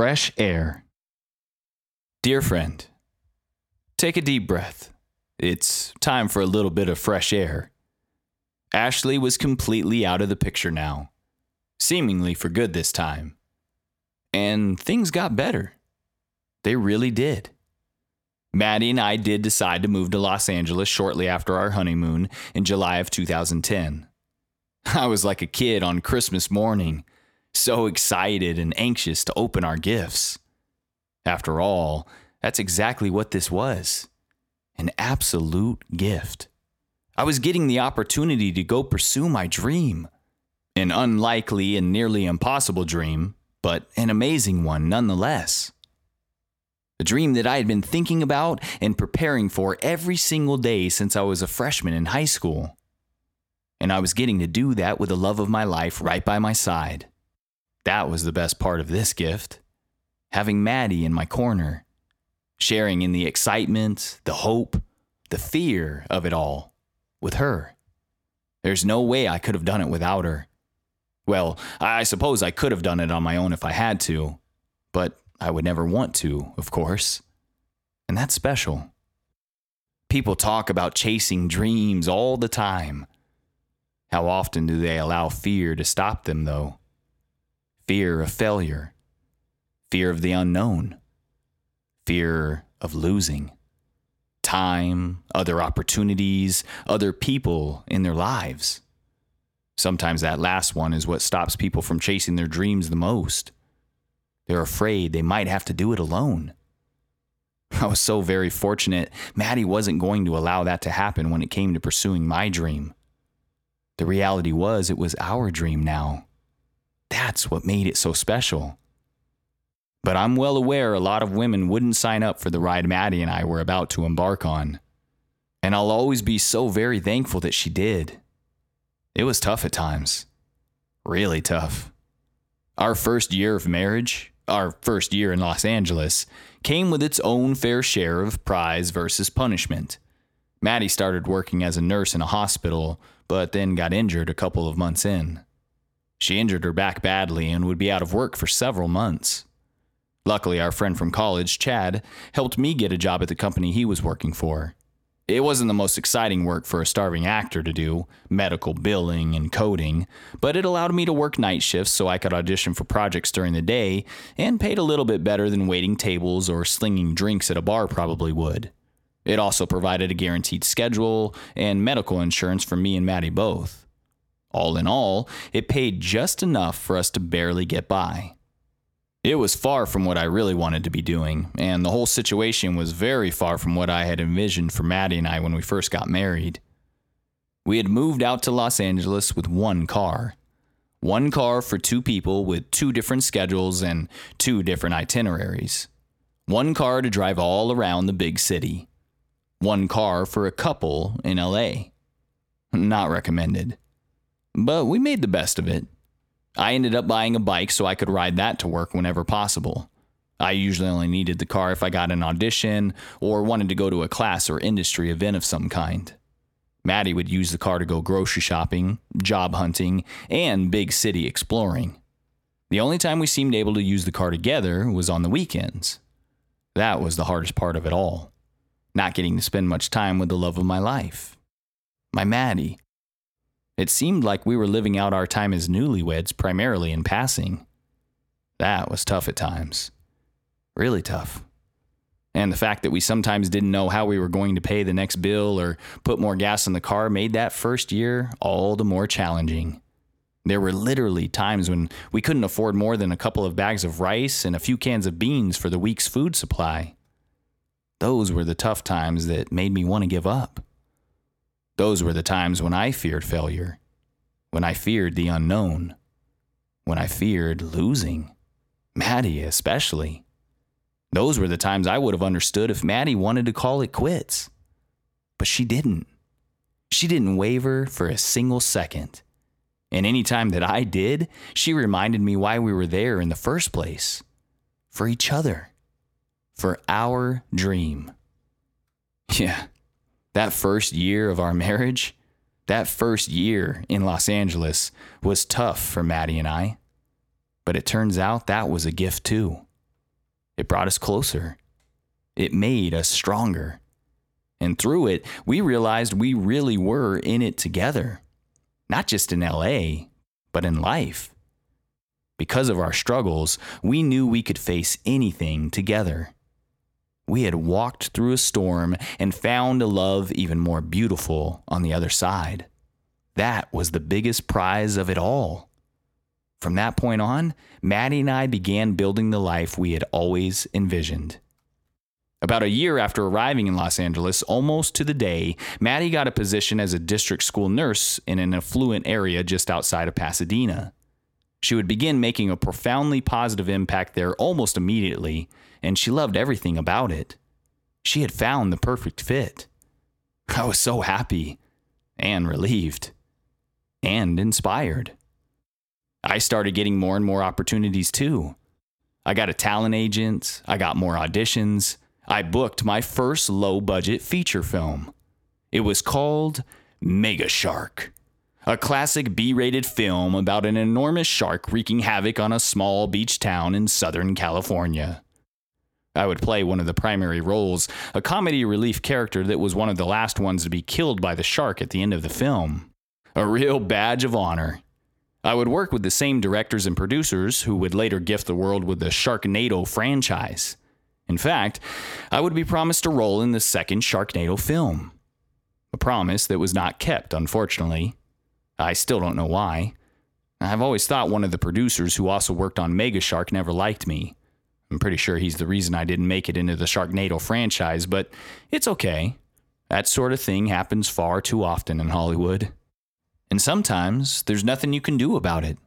Fresh air. Dear friend, take a deep breath. It's time for a little bit of fresh air. Ashley was completely out of the picture now, seemingly for good this time. And things got better. They really did. Maddie and I did decide to move to Los Angeles shortly after our honeymoon in July of 2010. I was like a kid on Christmas morning, so excited and anxious to open our gifts. After all, that's exactly what this was an absolute gift. I was getting the opportunity to go pursue my dream. An unlikely and nearly impossible dream, but an amazing one nonetheless. A dream that I had been thinking about and preparing for every single day since I was a freshman in high school. And I was getting to do that with the love of my life right by my side. That was the best part of this gift. Having Maddie in my corner, sharing in the excitement, the hope, the fear of it all with her. There's no way I could have done it without her. Well, I suppose I could have done it on my own if I had to, but I would never want to, of course. And that's special. People talk about chasing dreams all the time. How often do they allow fear to stop them, though? Fear of failure, fear of the unknown, fear of losing time, other opportunities, other people in their lives. Sometimes that last one is what stops people from chasing their dreams the most. They're afraid they might have to do it alone. I was so very fortunate Maddie wasn't going to allow that to happen when it came to pursuing my dream. The reality was, it was our dream now. That's what made it so special. But I'm well aware a lot of women wouldn't sign up for the ride Maddie and I were about to embark on. And I'll always be so very thankful that she did. It was tough at times. Really tough. Our first year of marriage, our first year in Los Angeles, came with its own fair share of prize versus punishment. Maddie started working as a nurse in a hospital, but then got injured a couple of months in. She injured her back badly and would be out of work for several months. Luckily, our friend from college, Chad, helped me get a job at the company he was working for. It wasn't the most exciting work for a starving actor to do, medical billing and coding, but it allowed me to work night shifts so I could audition for projects during the day and paid a little bit better than waiting tables or slinging drinks at a bar probably would. It also provided a guaranteed schedule and medical insurance for me and Maddie both. All in all, it paid just enough for us to barely get by. It was far from what I really wanted to be doing, and the whole situation was very far from what I had envisioned for Maddie and I when we first got married. We had moved out to Los Angeles with one car. One car for two people with two different schedules and two different itineraries. One car to drive all around the big city. One car for a couple in LA. Not recommended. But we made the best of it. I ended up buying a bike so I could ride that to work whenever possible. I usually only needed the car if I got an audition or wanted to go to a class or industry event of some kind. Maddie would use the car to go grocery shopping, job hunting, and big city exploring. The only time we seemed able to use the car together was on the weekends. That was the hardest part of it all. Not getting to spend much time with the love of my life. My Maddie. It seemed like we were living out our time as newlyweds primarily in passing. That was tough at times. Really tough. And the fact that we sometimes didn't know how we were going to pay the next bill or put more gas in the car made that first year all the more challenging. There were literally times when we couldn't afford more than a couple of bags of rice and a few cans of beans for the week's food supply. Those were the tough times that made me want to give up. Those were the times when I feared failure, when I feared the unknown, when I feared losing. Maddie, especially. Those were the times I would have understood if Maddie wanted to call it quits. But she didn't. She didn't waver for a single second. And any time that I did, she reminded me why we were there in the first place for each other, for our dream. Yeah, that first year of our marriage, that first year in Los Angeles was tough for Maddie and I. But it turns out that was a gift too. It brought us closer. It made us stronger. And through it, we realized we really were in it together, not just in LA, but in life. Because of our struggles, we knew we could face anything together. We had walked through a storm and found a love even more beautiful on the other side. That was the biggest prize of it all. From that point on, Maddie and I began building the life we had always envisioned. About a year after arriving in Los Angeles, almost to the day, Maddie got a position as a district school nurse in an affluent area just outside of Pasadena. She would begin making a profoundly positive impact there almost immediately, and she loved everything about it. She had found the perfect fit. I was so happy and relieved and inspired. I started getting more and more opportunities too. I got a talent agent, I got more auditions, I booked my first low budget feature film. It was called Mega Shark, a classic B rated film about an enormous shark wreaking havoc on a small beach town in Southern California. I would play one of the primary roles, a comedy relief character that was one of the last ones to be killed by the shark at the end of the film. A real badge of honor. I would work with the same directors and producers who would later gift the world with the Sharknado franchise. In fact, I would be promised a role in the second Sharknado film. A promise that was not kept, unfortunately. I still don't know why. I've always thought one of the producers who also worked on Mega Shark never liked me. I'm pretty sure he's the reason I didn't make it into the Sharknado franchise, but it's okay. That sort of thing happens far too often in Hollywood. And sometimes there's nothing you can do about it.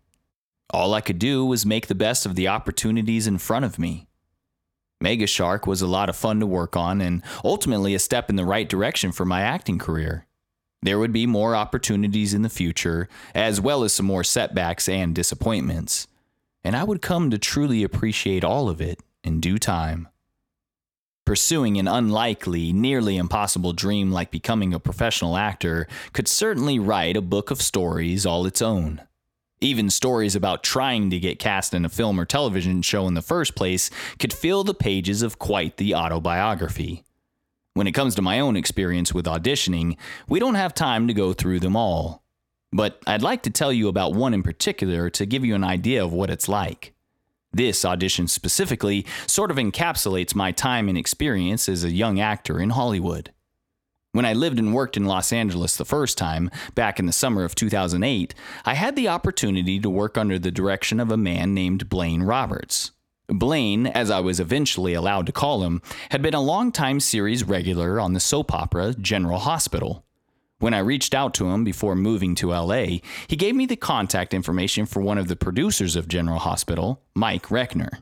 All I could do was make the best of the opportunities in front of me. Mega Shark was a lot of fun to work on and ultimately a step in the right direction for my acting career. There would be more opportunities in the future, as well as some more setbacks and disappointments, and I would come to truly appreciate all of it in due time. Pursuing an unlikely, nearly impossible dream like becoming a professional actor could certainly write a book of stories all its own. Even stories about trying to get cast in a film or television show in the first place could fill the pages of quite the autobiography. When it comes to my own experience with auditioning, we don't have time to go through them all. But I'd like to tell you about one in particular to give you an idea of what it's like. This audition specifically sort of encapsulates my time and experience as a young actor in Hollywood. When I lived and worked in Los Angeles the first time, back in the summer of 2008, I had the opportunity to work under the direction of a man named Blaine Roberts. Blaine, as I was eventually allowed to call him, had been a longtime series regular on the soap opera General Hospital. When I reached out to him before moving to LA, he gave me the contact information for one of the producers of General Hospital, Mike Reckner.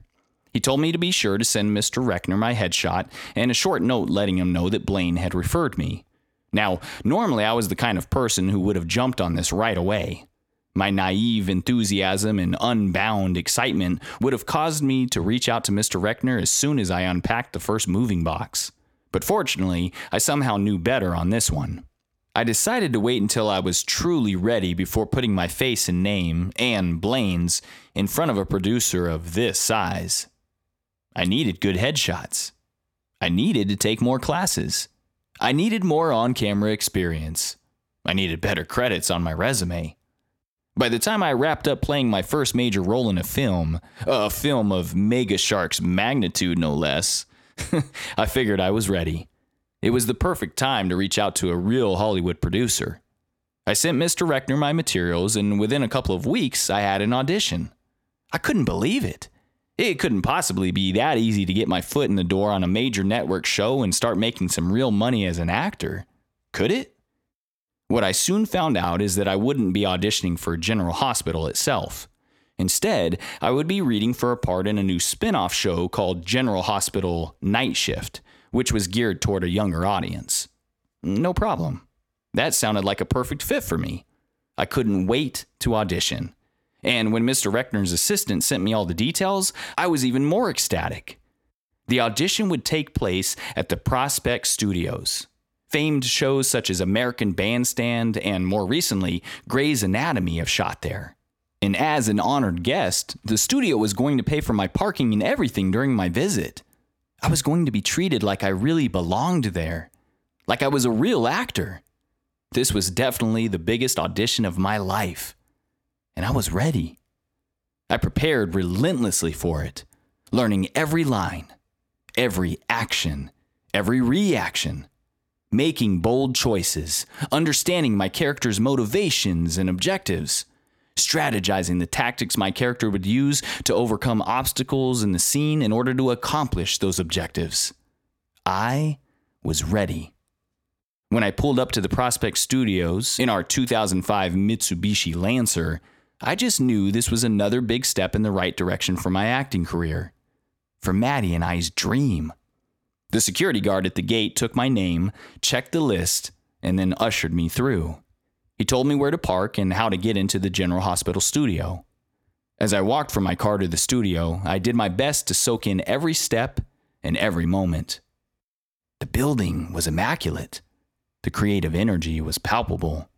He told me to be sure to send Mr. Reckner my headshot and a short note letting him know that Blaine had referred me. Now, normally I was the kind of person who would have jumped on this right away. My naive enthusiasm and unbound excitement would have caused me to reach out to Mr. Reckner as soon as I unpacked the first moving box. But fortunately, I somehow knew better on this one. I decided to wait until I was truly ready before putting my face and name, and Blaine's, in front of a producer of this size. I needed good headshots. I needed to take more classes. I needed more on camera experience. I needed better credits on my resume. By the time I wrapped up playing my first major role in a film, a film of Mega Shark's magnitude no less, I figured I was ready. It was the perfect time to reach out to a real Hollywood producer. I sent Mr. Reckner my materials, and within a couple of weeks, I had an audition. I couldn't believe it. It couldn't possibly be that easy to get my foot in the door on a major network show and start making some real money as an actor. Could it? What I soon found out is that I wouldn't be auditioning for General Hospital itself. Instead, I would be reading for a part in a new spin off show called General Hospital Night Shift, which was geared toward a younger audience. No problem. That sounded like a perfect fit for me. I couldn't wait to audition. And when Mr. Reckner's assistant sent me all the details, I was even more ecstatic. The audition would take place at the Prospect Studios. Famed shows such as American Bandstand and more recently, Grey's Anatomy have shot there. And as an honored guest, the studio was going to pay for my parking and everything during my visit. I was going to be treated like I really belonged there, like I was a real actor. This was definitely the biggest audition of my life, and I was ready. I prepared relentlessly for it, learning every line, every action, every reaction, making bold choices, understanding my character's motivations and objectives strategizing the tactics my character would use to overcome obstacles in the scene in order to accomplish those objectives. I was ready. When I pulled up to the Prospect Studios in our 2005 Mitsubishi Lancer, I just knew this was another big step in the right direction for my acting career. For Maddie and I's dream. The security guard at the gate took my name, checked the list, and then ushered me through. He told me where to park and how to get into the General Hospital studio. As I walked from my car to the studio, I did my best to soak in every step and every moment. The building was immaculate. The creative energy was palpable.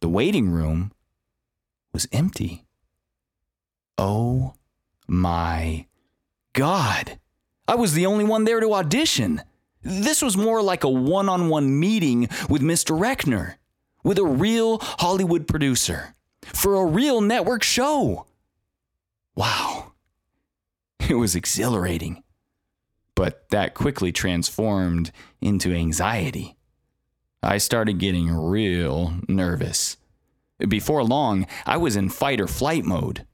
The waiting room was empty. Oh my God. I was the only one there to audition. This was more like a one on one meeting with Mr. Reckner with a real Hollywood producer for a real network show. Wow. It was exhilarating. But that quickly transformed into anxiety. I started getting real nervous. Before long, I was in fight or flight mode.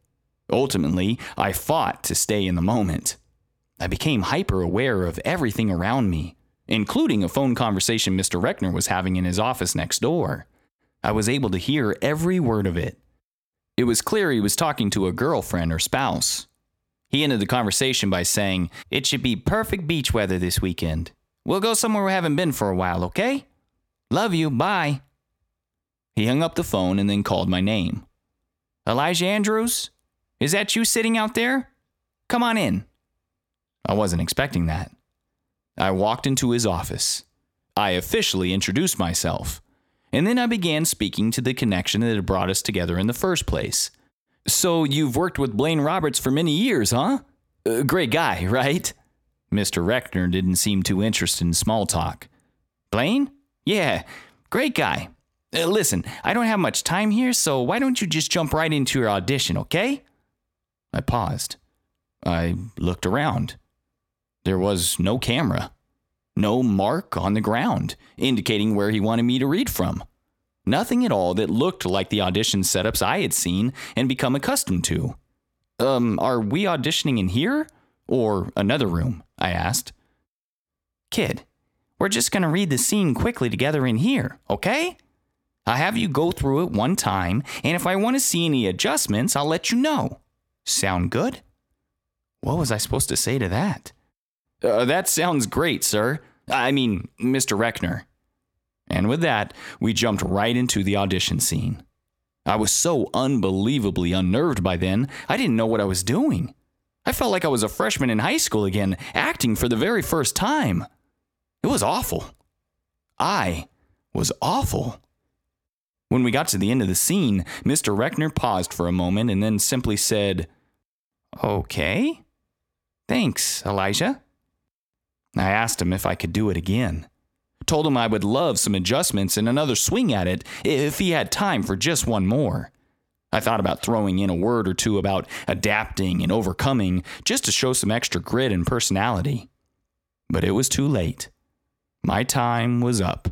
Ultimately, I fought to stay in the moment. I became hyper aware of everything around me, including a phone conversation Mr. Reckner was having in his office next door. I was able to hear every word of it. It was clear he was talking to a girlfriend or spouse. He ended the conversation by saying, It should be perfect beach weather this weekend. We'll go somewhere we haven't been for a while, okay? Love you, bye. He hung up the phone and then called my name. Elijah Andrews? Is that you sitting out there? Come on in. I wasn't expecting that. I walked into his office. I officially introduced myself and then I began speaking to the connection that had brought us together in the first place. So you've worked with Blaine Roberts for many years, huh? Uh, great guy, right? Mr. Reckner didn't seem too interested in small talk. Blaine? Yeah, great guy. Uh, listen, I don't have much time here, so why don't you just jump right into your audition, okay? I paused. I looked around. There was no camera no mark on the ground indicating where he wanted me to read from. Nothing at all that looked like the audition setups I had seen and become accustomed to. Um, are we auditioning in here or another room? I asked. Kid, we're just going to read the scene quickly together in here, okay? I'll have you go through it one time, and if I want to see any adjustments, I'll let you know. Sound good? What was I supposed to say to that? Uh, that sounds great, sir. I mean, Mr. Reckner. And with that, we jumped right into the audition scene. I was so unbelievably unnerved by then, I didn't know what I was doing. I felt like I was a freshman in high school again, acting for the very first time. It was awful. I was awful. When we got to the end of the scene, Mr. Reckner paused for a moment and then simply said, Okay. Thanks, Elijah. I asked him if I could do it again. Told him I would love some adjustments and another swing at it if he had time for just one more. I thought about throwing in a word or two about adapting and overcoming just to show some extra grit and personality. But it was too late. My time was up.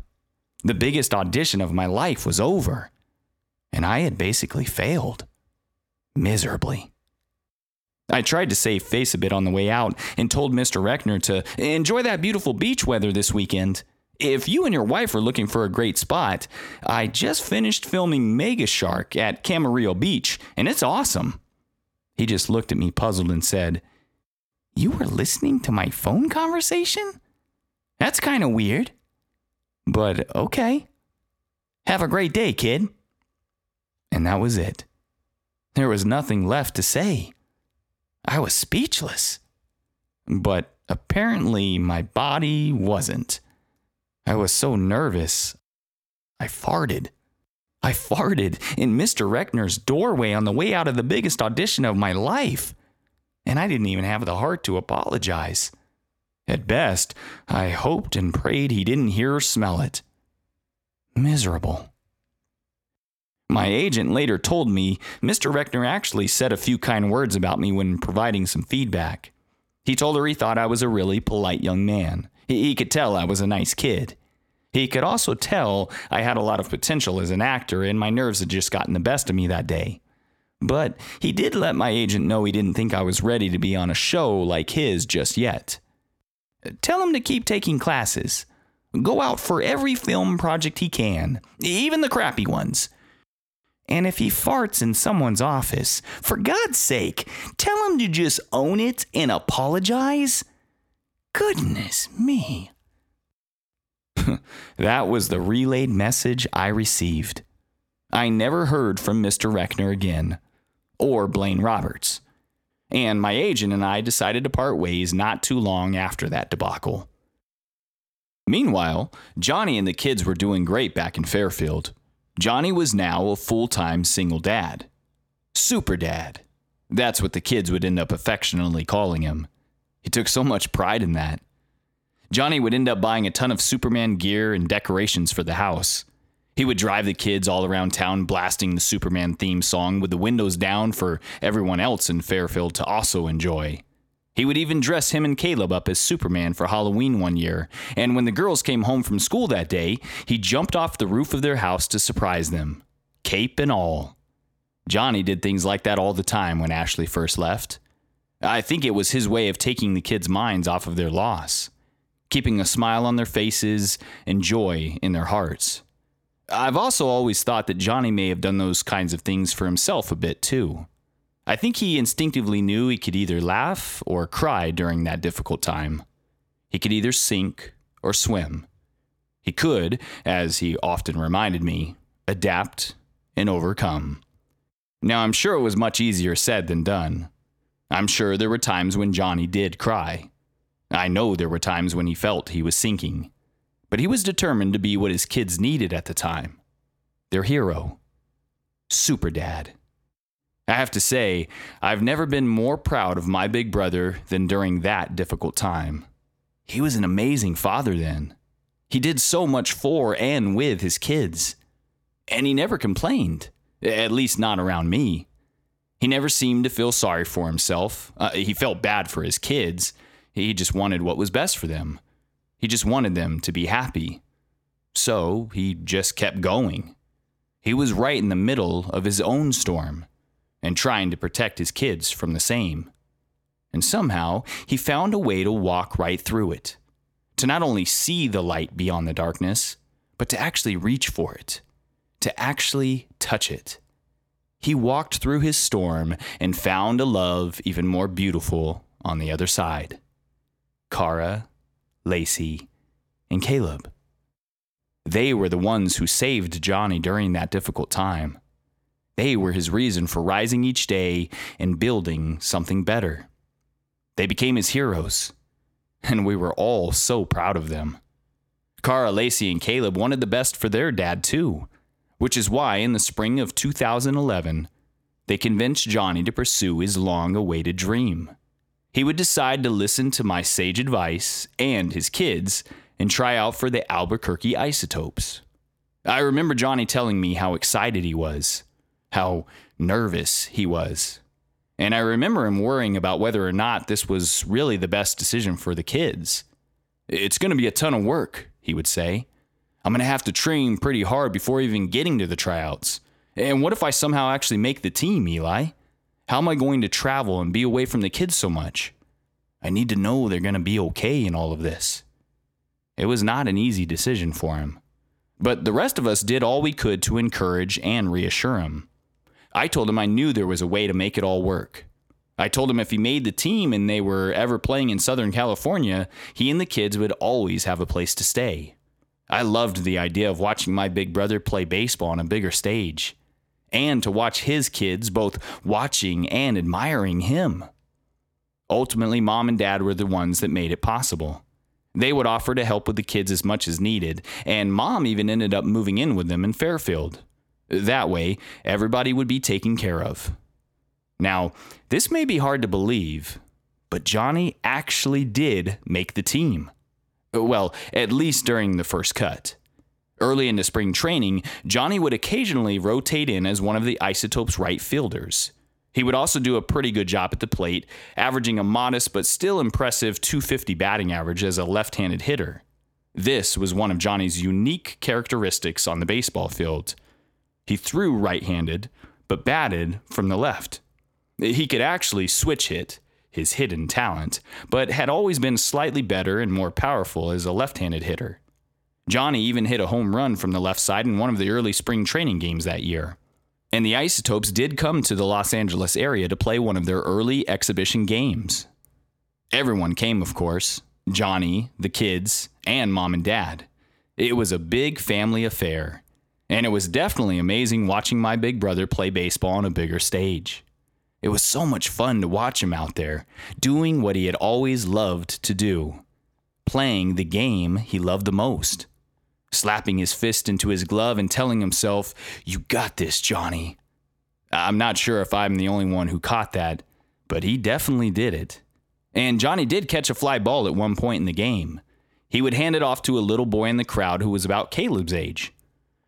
The biggest audition of my life was over. And I had basically failed. Miserably. I tried to save face a bit on the way out and told Mr. Reckner to enjoy that beautiful beach weather this weekend. If you and your wife are looking for a great spot, I just finished filming Mega Shark at Camarillo Beach, and it's awesome. He just looked at me puzzled and said, You were listening to my phone conversation? That's kind of weird. But okay. Have a great day, kid. And that was it. There was nothing left to say. I was speechless. But apparently my body wasn't. I was so nervous, I farted. I farted in Mr. Reckner's doorway on the way out of the biggest audition of my life, and I didn't even have the heart to apologize. At best, I hoped and prayed he didn't hear or smell it. Miserable. My agent later told me Mr. Reckner actually said a few kind words about me when providing some feedback. He told her he thought I was a really polite young man. He could tell I was a nice kid. He could also tell I had a lot of potential as an actor, and my nerves had just gotten the best of me that day. But he did let my agent know he didn't think I was ready to be on a show like his just yet. Tell him to keep taking classes. Go out for every film project he can, even the crappy ones. And if he farts in someone's office, for God's sake, tell him to just own it and apologize. Goodness me. that was the relayed message I received. I never heard from Mr. Reckner again, or Blaine Roberts. And my agent and I decided to part ways not too long after that debacle. Meanwhile, Johnny and the kids were doing great back in Fairfield. Johnny was now a full time single dad. Super dad. That's what the kids would end up affectionately calling him. He took so much pride in that. Johnny would end up buying a ton of Superman gear and decorations for the house. He would drive the kids all around town blasting the Superman theme song with the windows down for everyone else in Fairfield to also enjoy. He would even dress him and Caleb up as Superman for Halloween one year, and when the girls came home from school that day, he jumped off the roof of their house to surprise them, cape and all. Johnny did things like that all the time when Ashley first left. I think it was his way of taking the kids' minds off of their loss keeping a smile on their faces and joy in their hearts. I've also always thought that Johnny may have done those kinds of things for himself a bit too. I think he instinctively knew he could either laugh or cry during that difficult time. He could either sink or swim. He could, as he often reminded me, adapt and overcome. Now, I'm sure it was much easier said than done. I'm sure there were times when Johnny did cry. I know there were times when he felt he was sinking, but he was determined to be what his kids needed at the time their hero, Super Dad. I have to say, I've never been more proud of my big brother than during that difficult time. He was an amazing father then. He did so much for and with his kids. And he never complained, at least not around me. He never seemed to feel sorry for himself. Uh, he felt bad for his kids, he just wanted what was best for them. He just wanted them to be happy. So he just kept going. He was right in the middle of his own storm and trying to protect his kids from the same. And somehow he found a way to walk right through it, to not only see the light beyond the darkness, but to actually reach for it, to actually touch it. He walked through his storm and found a love even more beautiful on the other side. Kara, Lacey, and Caleb. They were the ones who saved Johnny during that difficult time. They were his reason for rising each day and building something better. They became his heroes, and we were all so proud of them. Kara, Lacey, and Caleb wanted the best for their dad, too, which is why in the spring of 2011, they convinced Johnny to pursue his long awaited dream he would decide to listen to my sage advice and his kids and try out for the Albuquerque Isotopes. I remember Johnny telling me how excited he was, how nervous he was. And I remember him worrying about whether or not this was really the best decision for the kids. It's going to be a ton of work, he would say. I'm going to have to train pretty hard before even getting to the tryouts. And what if I somehow actually make the team, Eli? How am I going to travel and be away from the kids so much? I need to know they're going to be okay in all of this. It was not an easy decision for him. But the rest of us did all we could to encourage and reassure him. I told him I knew there was a way to make it all work. I told him if he made the team and they were ever playing in Southern California, he and the kids would always have a place to stay. I loved the idea of watching my big brother play baseball on a bigger stage and to watch his kids both watching and admiring him. Ultimately, mom and dad were the ones that made it possible. They would offer to help with the kids as much as needed, and mom even ended up moving in with them in Fairfield. That way, everybody would be taken care of. Now, this may be hard to believe, but Johnny actually did make the team. Well, at least during the first cut. Early into spring training, Johnny would occasionally rotate in as one of the Isotopes' right fielders. He would also do a pretty good job at the plate, averaging a modest but still impressive 250 batting average as a left handed hitter. This was one of Johnny's unique characteristics on the baseball field. He threw right handed, but batted from the left. He could actually switch hit, his hidden talent, but had always been slightly better and more powerful as a left handed hitter. Johnny even hit a home run from the left side in one of the early spring training games that year. And the Isotopes did come to the Los Angeles area to play one of their early exhibition games. Everyone came, of course Johnny, the kids, and mom and dad. It was a big family affair, and it was definitely amazing watching my big brother play baseball on a bigger stage. It was so much fun to watch him out there, doing what he had always loved to do, playing the game he loved the most slapping his fist into his glove and telling himself, You got this, Johnny. I'm not sure if I'm the only one who caught that, but he definitely did it. And Johnny did catch a fly ball at one point in the game. He would hand it off to a little boy in the crowd who was about Caleb's age.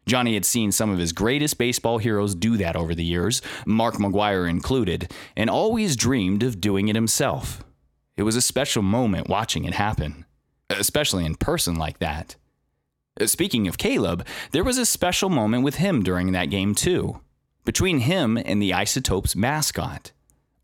Johnny had seen some of his greatest baseball heroes do that over the years, Mark McGwire included, and always dreamed of doing it himself. It was a special moment watching it happen, especially in person like that. Uh, speaking of Caleb, there was a special moment with him during that game, too. Between him and the Isotopes mascot.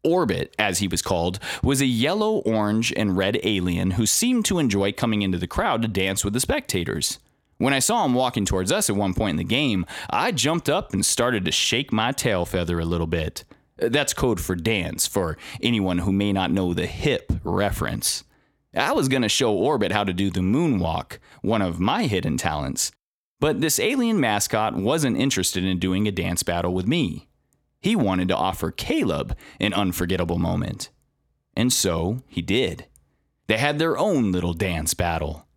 Orbit, as he was called, was a yellow, orange, and red alien who seemed to enjoy coming into the crowd to dance with the spectators. When I saw him walking towards us at one point in the game, I jumped up and started to shake my tail feather a little bit. That's code for dance, for anyone who may not know the hip reference. I was going to show Orbit how to do the moonwalk, one of my hidden talents. But this alien mascot wasn't interested in doing a dance battle with me. He wanted to offer Caleb an unforgettable moment. And so he did. They had their own little dance battle.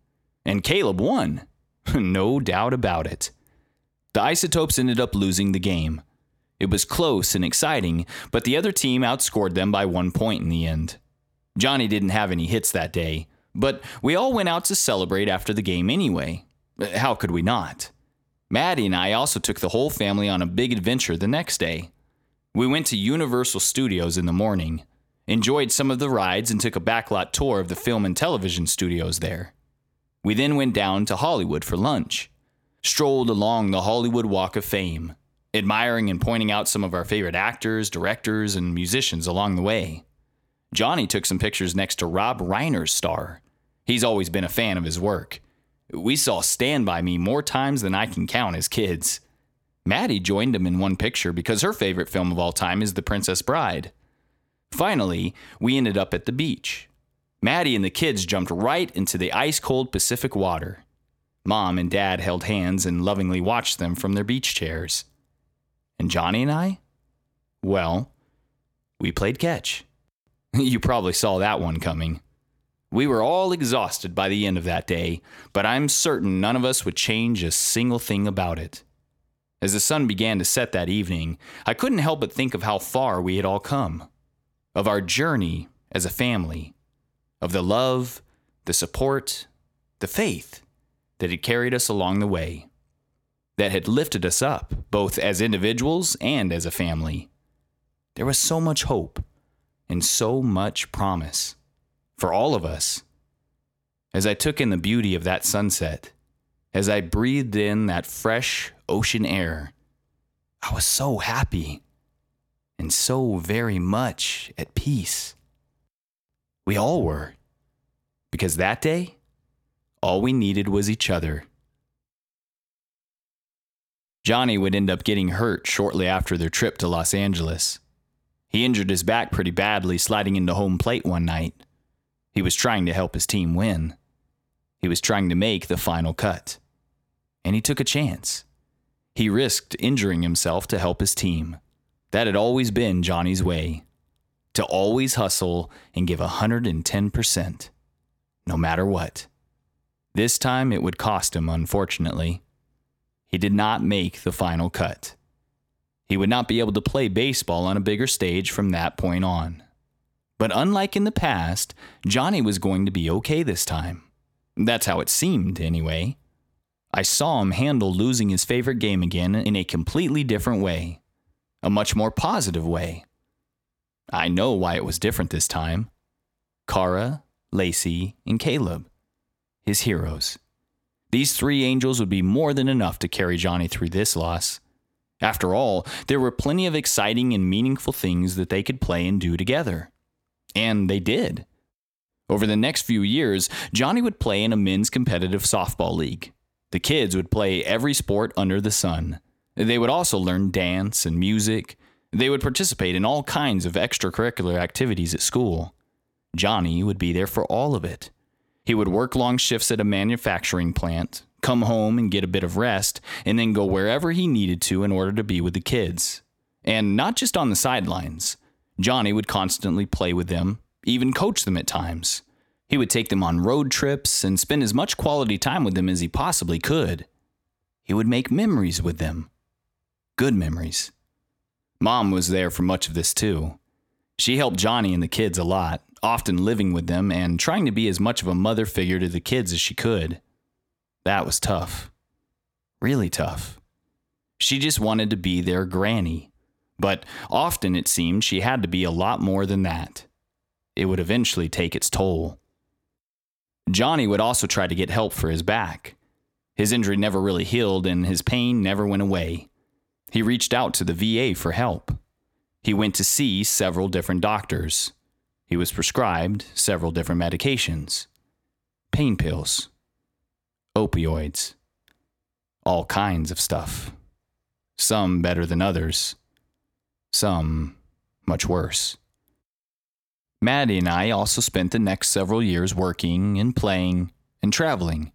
And Caleb won. no doubt about it. The Isotopes ended up losing the game. It was close and exciting, but the other team outscored them by one point in the end. Johnny didn't have any hits that day, but we all went out to celebrate after the game anyway. How could we not? Maddie and I also took the whole family on a big adventure the next day. We went to Universal Studios in the morning, enjoyed some of the rides, and took a backlot tour of the film and television studios there. We then went down to Hollywood for lunch, strolled along the Hollywood Walk of Fame, admiring and pointing out some of our favorite actors, directors, and musicians along the way. Johnny took some pictures next to Rob Reiner's star. He's always been a fan of his work. We saw Stand By Me more times than I can count as kids. Maddie joined him in one picture because her favorite film of all time is The Princess Bride. Finally, we ended up at the beach. Maddie and the kids jumped right into the ice cold Pacific water. Mom and Dad held hands and lovingly watched them from their beach chairs. And Johnny and I? Well, we played catch. You probably saw that one coming. We were all exhausted by the end of that day, but I'm certain none of us would change a single thing about it. As the sun began to set that evening, I couldn't help but think of how far we had all come, of our journey as a family, of the love, the support, the faith that had carried us along the way, that had lifted us up, both as individuals and as a family. There was so much hope and so much promise for all of us. As I took in the beauty of that sunset, as I breathed in that fresh ocean air, I was so happy and so very much at peace. We all were, because that day, all we needed was each other. Johnny would end up getting hurt shortly after their trip to Los Angeles. He injured his back pretty badly sliding into home plate one night. He was trying to help his team win. He was trying to make the final cut. And he took a chance. He risked injuring himself to help his team. That had always been Johnny's way to always hustle and give 110%, no matter what. This time it would cost him, unfortunately. He did not make the final cut. He would not be able to play baseball on a bigger stage from that point on. But unlike in the past, Johnny was going to be okay this time. That's how it seemed, anyway. I saw him handle losing his favorite game again in a completely different way, a much more positive way. I know why it was different this time. Kara, Lacey, and Caleb, his heroes. These three angels would be more than enough to carry Johnny through this loss. After all, there were plenty of exciting and meaningful things that they could play and do together. And they did. Over the next few years, Johnny would play in a men's competitive softball league. The kids would play every sport under the sun. They would also learn dance and music. They would participate in all kinds of extracurricular activities at school. Johnny would be there for all of it. He would work long shifts at a manufacturing plant, come home and get a bit of rest, and then go wherever he needed to in order to be with the kids. And not just on the sidelines. Johnny would constantly play with them, even coach them at times. He would take them on road trips and spend as much quality time with them as he possibly could. He would make memories with them. Good memories. Mom was there for much of this too. She helped Johnny and the kids a lot, often living with them and trying to be as much of a mother figure to the kids as she could. That was tough. Really tough. She just wanted to be their granny, but often it seemed she had to be a lot more than that. It would eventually take its toll. Johnny would also try to get help for his back. His injury never really healed and his pain never went away. He reached out to the VA for help. He went to see several different doctors. He was prescribed several different medications pain pills, opioids, all kinds of stuff. Some better than others, some much worse. Maddie and I also spent the next several years working and playing and traveling.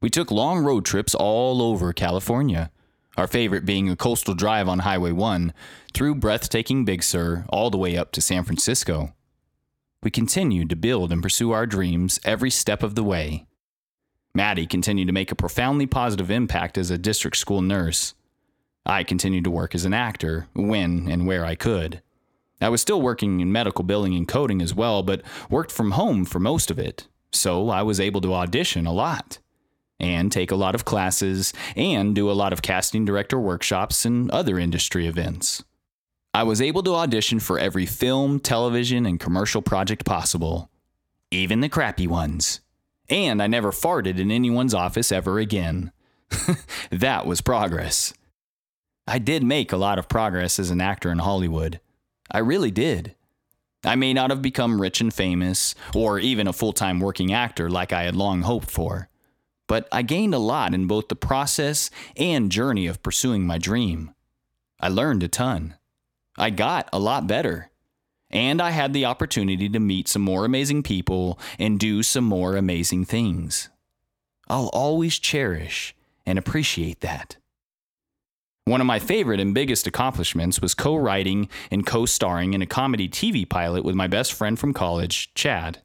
We took long road trips all over California, our favorite being a coastal drive on Highway 1 through breathtaking Big Sur all the way up to San Francisco. We continued to build and pursue our dreams every step of the way. Maddie continued to make a profoundly positive impact as a district school nurse. I continued to work as an actor when and where I could. I was still working in medical billing and coding as well, but worked from home for most of it, so I was able to audition a lot and take a lot of classes and do a lot of casting director workshops and other industry events. I was able to audition for every film, television, and commercial project possible, even the crappy ones. And I never farted in anyone's office ever again. that was progress. I did make a lot of progress as an actor in Hollywood. I really did. I may not have become rich and famous, or even a full time working actor like I had long hoped for, but I gained a lot in both the process and journey of pursuing my dream. I learned a ton. I got a lot better. And I had the opportunity to meet some more amazing people and do some more amazing things. I'll always cherish and appreciate that. One of my favorite and biggest accomplishments was co writing and co starring in a comedy TV pilot with my best friend from college, Chad.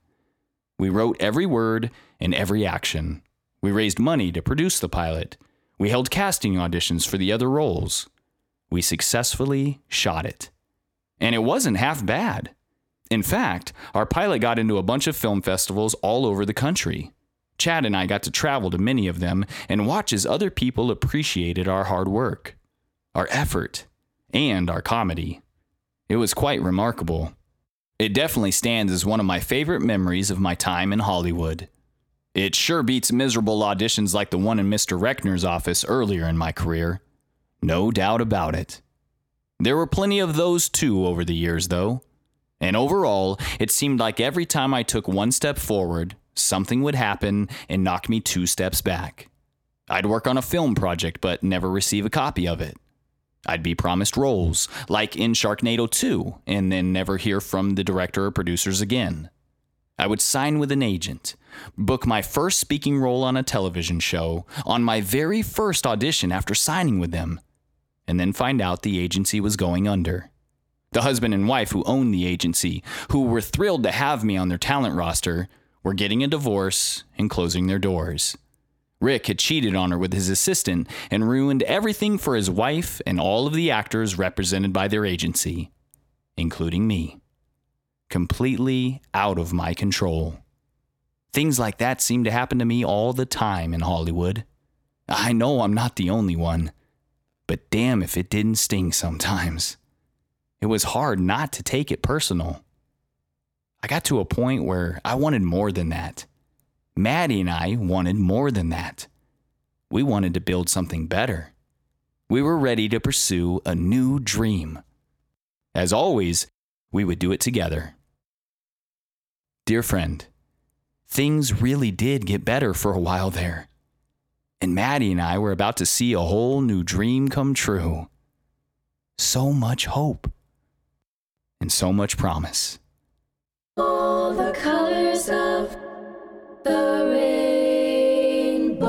We wrote every word and every action. We raised money to produce the pilot. We held casting auditions for the other roles we successfully shot it. And it wasn't half bad. In fact, our pilot got into a bunch of film festivals all over the country. Chad and I got to travel to many of them and watch as other people appreciated our hard work, our effort, and our comedy. It was quite remarkable. It definitely stands as one of my favorite memories of my time in Hollywood. It sure beats miserable auditions like the one in Mr. Reckner's office earlier in my career. No doubt about it. There were plenty of those too over the years, though. And overall, it seemed like every time I took one step forward, something would happen and knock me two steps back. I'd work on a film project but never receive a copy of it. I'd be promised roles, like in Sharknado 2, and then never hear from the director or producers again. I would sign with an agent, book my first speaking role on a television show, on my very first audition after signing with them, and then find out the agency was going under. The husband and wife who owned the agency, who were thrilled to have me on their talent roster, were getting a divorce and closing their doors. Rick had cheated on her with his assistant and ruined everything for his wife and all of the actors represented by their agency, including me. Completely out of my control. Things like that seem to happen to me all the time in Hollywood. I know I'm not the only one, but damn if it didn't sting sometimes. It was hard not to take it personal. I got to a point where I wanted more than that. Maddie and I wanted more than that. We wanted to build something better. We were ready to pursue a new dream. As always, we would do it together. Dear friend, things really did get better for a while there. And Maddie and I were about to see a whole new dream come true. So much hope and so much promise. All the colors of the rainbow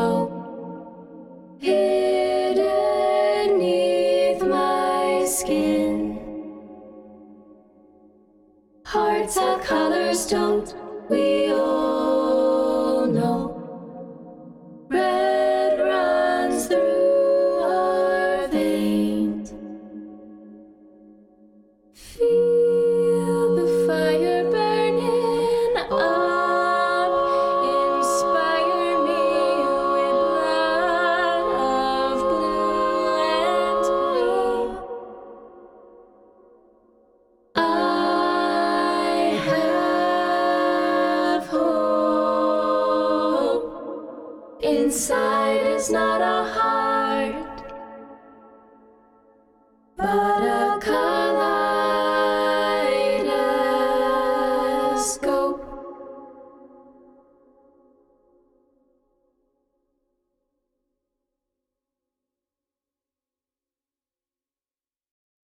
hidden neath my skin. Hearts have colors, don't we all